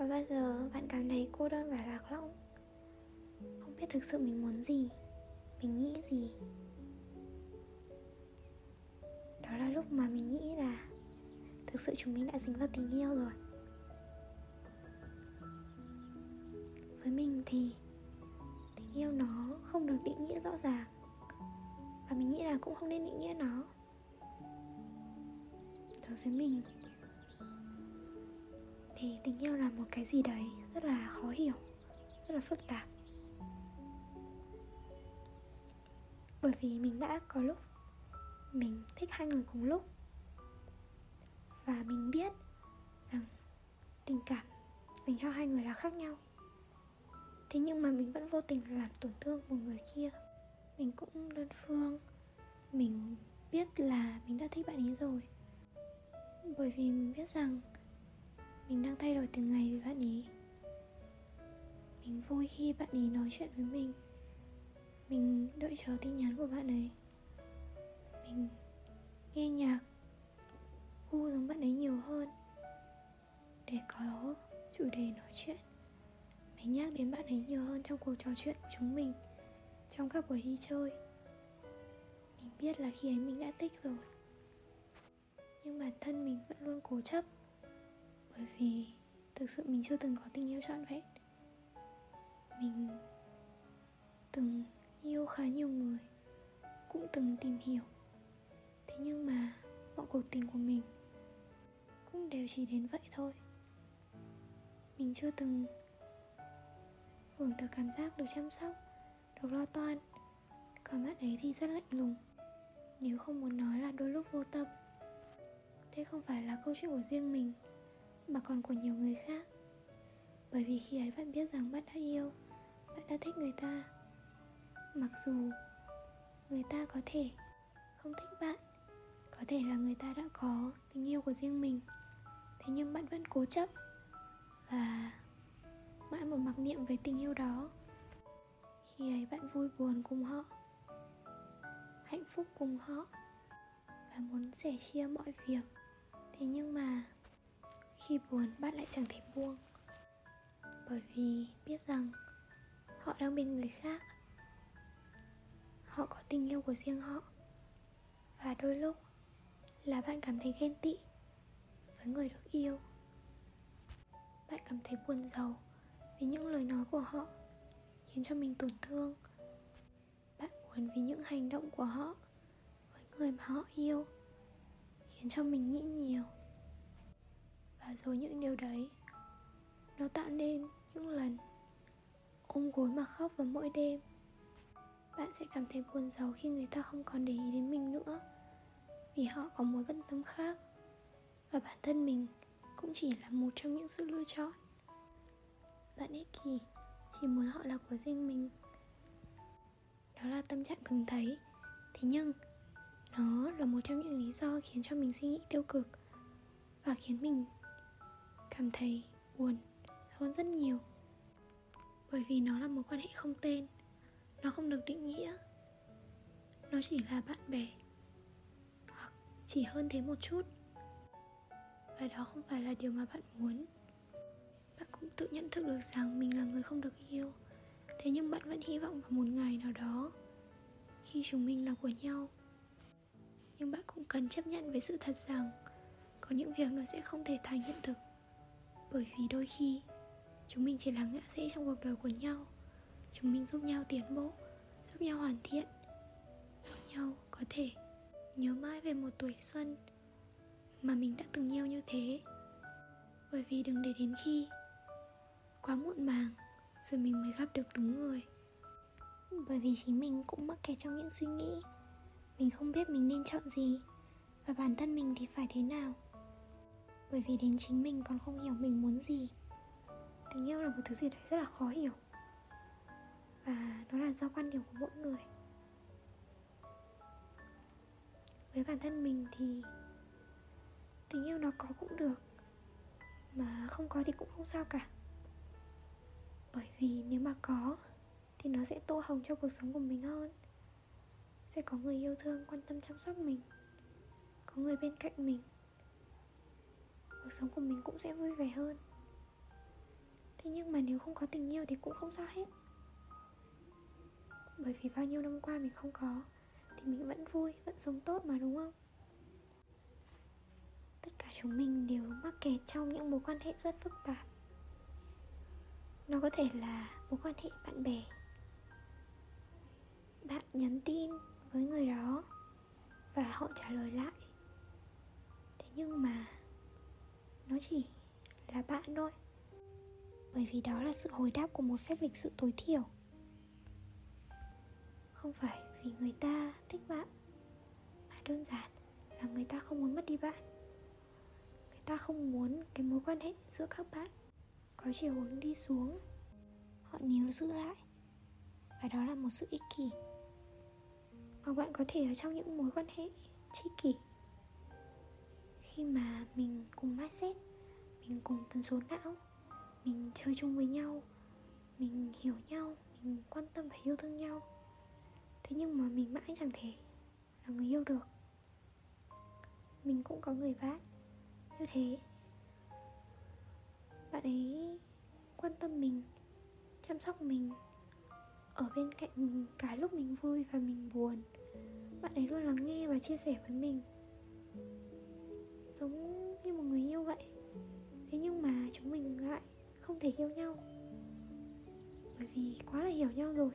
có bao giờ, bạn cảm thấy cô đơn và lạc lõng. Không biết thực sự mình muốn gì, mình nghĩ gì. Đó là lúc mà mình nghĩ là thực sự chúng mình đã dính vào tình yêu rồi. Với mình thì tình yêu nó không được định nghĩa rõ ràng. Và mình nghĩ là cũng không nên định nghĩa nó. Đối với mình thì tình yêu là một cái gì đấy rất là khó hiểu, rất là phức tạp. Bởi vì mình đã có lúc mình thích hai người cùng lúc. Và mình biết rằng tình cảm dành cho hai người là khác nhau. Thế nhưng mà mình vẫn vô tình làm tổn thương một người kia. Mình cũng đơn phương. Mình biết là mình đã thích bạn ấy rồi. Bởi vì mình biết rằng mình đang thay đổi từng ngày với bạn ấy mình vui khi bạn ấy nói chuyện với mình. Mình đợi chờ tin nhắn của bạn ấy. Mình nghe nhạc gu giống bạn ấy nhiều hơn. Để có chủ đề nói chuyện, mình nhắc đến bạn ấy nhiều hơn trong cuộc trò chuyện của chúng mình, trong các buổi đi chơi. Mình biết là khi ấy mình đã thích rồi. Nhưng bản thân mình vẫn luôn cố chấp bởi vì thực sự mình chưa từng có tình yêu trọn vẹn. Mình từng yêu khá nhiều người, cũng từng tìm hiểu. Thế nhưng mà mọi cuộc tình của mình cũng đều chỉ đến vậy thôi. Mình chưa từng hưởng được cảm giác được chăm sóc, được lo toan. Còn mắt ấy thì rất lạnh lùng, nếu không muốn nói là đôi lúc vô tâm. Đây không phải là câu chuyện của riêng mình mà còn của nhiều người khác. Bởi vì khi ấy bạn biết rằng bạn đã yêu, bạn đã thích người ta. Mặc dù người ta có thể không thích bạn, có thể là người ta đã có tình yêu của riêng mình, thế nhưng bạn vẫn cố chấp và mãi một mặc niệm về tình yêu đó. Khi ấy bạn vui buồn cùng họ, hạnh phúc cùng họ và muốn sẻ chia mọi việc. Thế nhưng mà khi buồn bạn lại chẳng thể buông. Bởi vì biết rằng họ đang bên người khác. Họ có tình yêu của riêng họ. Và đôi lúc là bạn cảm thấy ghen tị với người được yêu. Bạn cảm thấy buồn giàu vì những lời nói của họ khiến cho mình tổn thương. Bạn buồn vì những hành động của họ với người mà họ yêu khiến cho mình nghĩ nhiều và rồi những điều đấy, nó tạo nên những lần ôm gối mà khóc vào mỗi đêm. Bạn sẽ cảm thấy buồn giàu khi người ta không còn để ý đến mình nữa, vì họ có mối bận tâm khác. Và bản thân mình cũng chỉ là một trong những sự lựa chọn. Bạn ích kỷ, chỉ muốn họ là của riêng mình. Đó là tâm trạng thường thấy, thế nhưng nó là một trong những lý do khiến cho mình suy nghĩ tiêu cực và khiến mình cảm thấy buồn hơn rất nhiều. Bởi vì nó là một quan hệ không tên, nó không được định nghĩa. Nó chỉ là bạn bè, hoặc chỉ hơn thế một chút. Và đó không phải là điều mà bạn muốn. Bạn cũng tự nhận thức được rằng mình là người không được yêu, thế nhưng bạn vẫn hy vọng vào một ngày nào đó khi chúng mình là của nhau. Nhưng bạn cũng cần chấp nhận với sự thật rằng có những việc nó sẽ không thể thành hiện thực bởi vì đôi khi, chúng mình chỉ là ngã rẽ trong cuộc đời của nhau. Chúng mình giúp nhau tiến bộ, giúp nhau hoàn thiện, giúp nhau có thể nhớ mãi về một tuổi xuân mà mình đã từng yêu như thế. Bởi vì đừng để đến khi quá muộn màng rồi mình mới gặp được đúng người. Bởi vì chính mình cũng mắc kẹt trong những suy nghĩ. Mình không biết mình nên chọn gì và bản thân mình thì phải thế nào bởi vì đến chính mình còn không hiểu mình muốn gì. Tình yêu là một thứ gì đấy rất là khó hiểu. Và nó là do quan điểm của mỗi người. Với bản thân mình thì tình yêu nó có cũng được, mà không có thì cũng không sao cả. Bởi vì nếu mà có, thì nó sẽ tô hồng cho cuộc sống của mình hơn. Sẽ có người yêu thương quan tâm chăm sóc mình, có người bên cạnh mình cuộc sống của mình cũng sẽ vui vẻ hơn. Thế nhưng mà nếu không có tình yêu thì cũng không sao hết. Bởi vì bao nhiêu năm qua mình không có, thì mình vẫn vui, vẫn sống tốt mà, đúng không? Tất cả chúng mình đều mắc kẹt trong những mối quan hệ rất phức tạp. Nó có thể là mối quan hệ bạn bè, bạn nhắn tin với người đó và họ trả lời lại. Thế nhưng mà nó chỉ là bạn thôi. Bởi vì đó là sự hồi đáp của một phép lịch sự tối thiểu. Không phải vì người ta thích bạn, mà đơn giản là người ta không muốn mất đi bạn. Người ta không muốn cái mối quan hệ giữa các bạn có chiều hướng đi xuống. Họ níu giữ lại. Và đó là một sự ích kỷ. Hoặc bạn có thể ở trong những mối quan hệ tri kỷ khi mà mình cùng mindset mình cùng tần số não, mình chơi chung với nhau, mình hiểu nhau, mình quan tâm và yêu thương nhau. Thế nhưng mà mình mãi chẳng thể là người yêu được. Mình cũng có người bạn, như thế. Bạn ấy quan tâm mình, chăm sóc mình, ở bên cạnh mình cả lúc mình vui và mình buồn. Bạn ấy luôn lắng nghe và chia sẻ với mình giống như một người yêu vậy. Thế nhưng mà chúng mình lại không thể yêu nhau. Bởi vì quá là hiểu nhau rồi.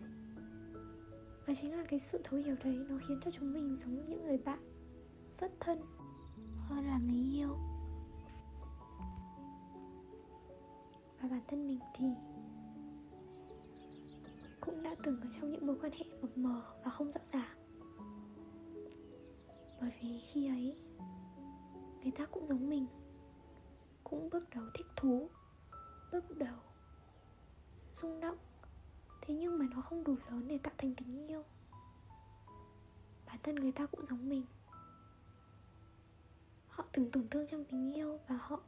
Và chính là cái sự thấu hiểu đấy nó khiến cho chúng mình giống những người bạn rất thân hơn là người yêu. Và bản thân mình thì cũng đã từng ở trong những mối quan hệ mập mờ và không rõ ràng. Bởi vì khi ấy người ta cũng giống mình. Cũng bước đầu thích thú, bước đầu rung động. Thế nhưng mà nó không đủ lớn để tạo thành tình yêu. Bản thân người ta cũng giống mình. Họ từng tổn thương trong tình yêu và họ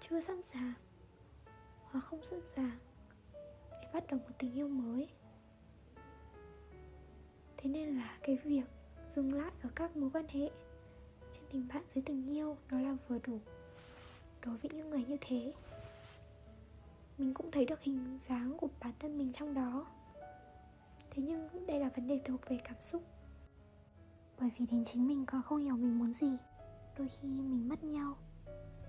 chưa sẵn sàng. Hoặc không sẵn sàng để bắt đầu một tình yêu mới. Thế nên là cái việc dừng lại ở các mối quan hệ tình bạn dưới tình yêu, nó là vừa đủ đối với những người như thế. Mình cũng thấy được hình dáng của bản thân mình trong đó. Thế nhưng đây là vấn đề thuộc về cảm xúc. Bởi vì đến chính mình còn không hiểu mình muốn gì, đôi khi mình mất nhau.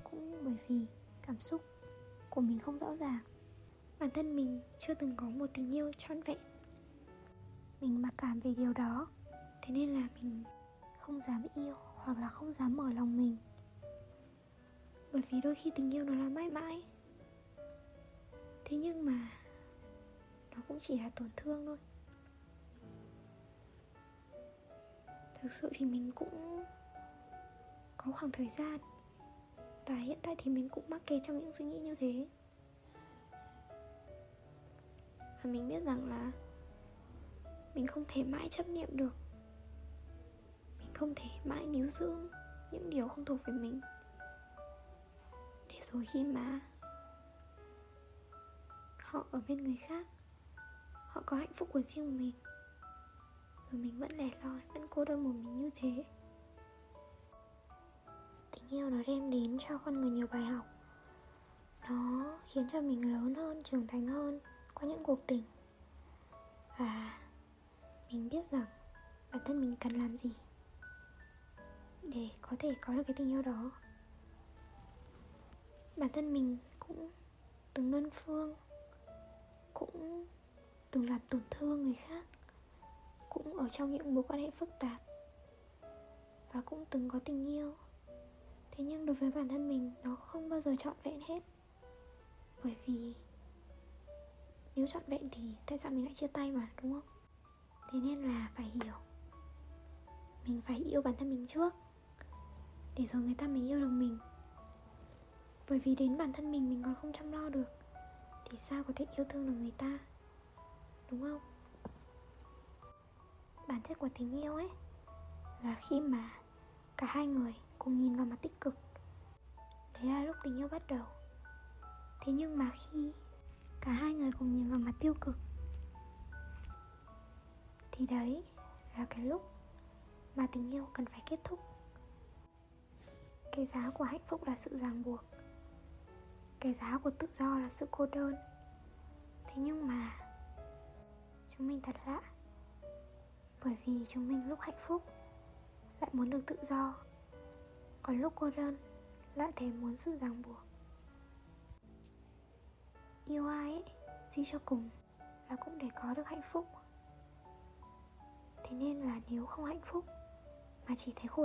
Cũng bởi vì cảm xúc của mình không rõ ràng. Bản thân mình chưa từng có một tình yêu trọn vẹn. Mình mặc cảm về điều đó, thế nên là mình không dám yêu hoặc là không dám mở lòng mình. Bởi vì đôi khi tình yêu nó là mãi mãi. Thế nhưng mà nó cũng chỉ là tổn thương thôi. Thực sự thì mình cũng có khoảng thời gian và hiện tại thì mình cũng mắc kẹt trong những suy nghĩ như thế. Và mình biết rằng là mình không thể mãi chấp niệm được không thể mãi níu giữ những điều không thuộc về mình. Để rồi khi mà họ ở bên người khác, họ có hạnh phúc của riêng mình, rồi mình vẫn lẻ loi, vẫn cô đơn một mình như thế. Tình yêu nó đem đến cho con người nhiều bài học. Nó khiến cho mình lớn hơn, trưởng thành hơn qua những cuộc tình. Và mình biết rằng bản thân mình cần làm gì để có thể có được cái tình yêu đó. Bản thân mình cũng từng đơn phương, cũng từng làm tổn thương người khác, cũng ở trong những mối quan hệ phức tạp và cũng từng có tình yêu. Thế nhưng đối với bản thân mình, nó không bao giờ trọn vẹn hết. Bởi vì nếu trọn vẹn thì tại sao mình lại chia tay mà, đúng không? Thế nên là phải hiểu, mình phải yêu bản thân mình trước để rồi người ta mới yêu được mình. Bởi vì đến bản thân mình mình còn không chăm lo được, thì sao có thể yêu thương được người ta? Đúng không? Bản chất của tình yêu ấy là khi mà cả hai người cùng nhìn vào mặt tích cực. Đấy là lúc tình yêu bắt đầu. Thế nhưng mà khi cả hai người cùng nhìn vào mặt tiêu cực, thì đấy là cái lúc mà tình yêu cần phải kết thúc cái giá của hạnh phúc là sự ràng buộc. Cái giá của tự do là sự cô đơn. Thế nhưng mà, chúng mình thật lạ. Bởi vì chúng mình lúc hạnh phúc lại muốn được tự do. Còn lúc cô đơn lại thèm muốn sự ràng buộc. Yêu ai ấy suy cho cùng là cũng để có được hạnh phúc. Thế nên là nếu không hạnh phúc mà chỉ thấy khổ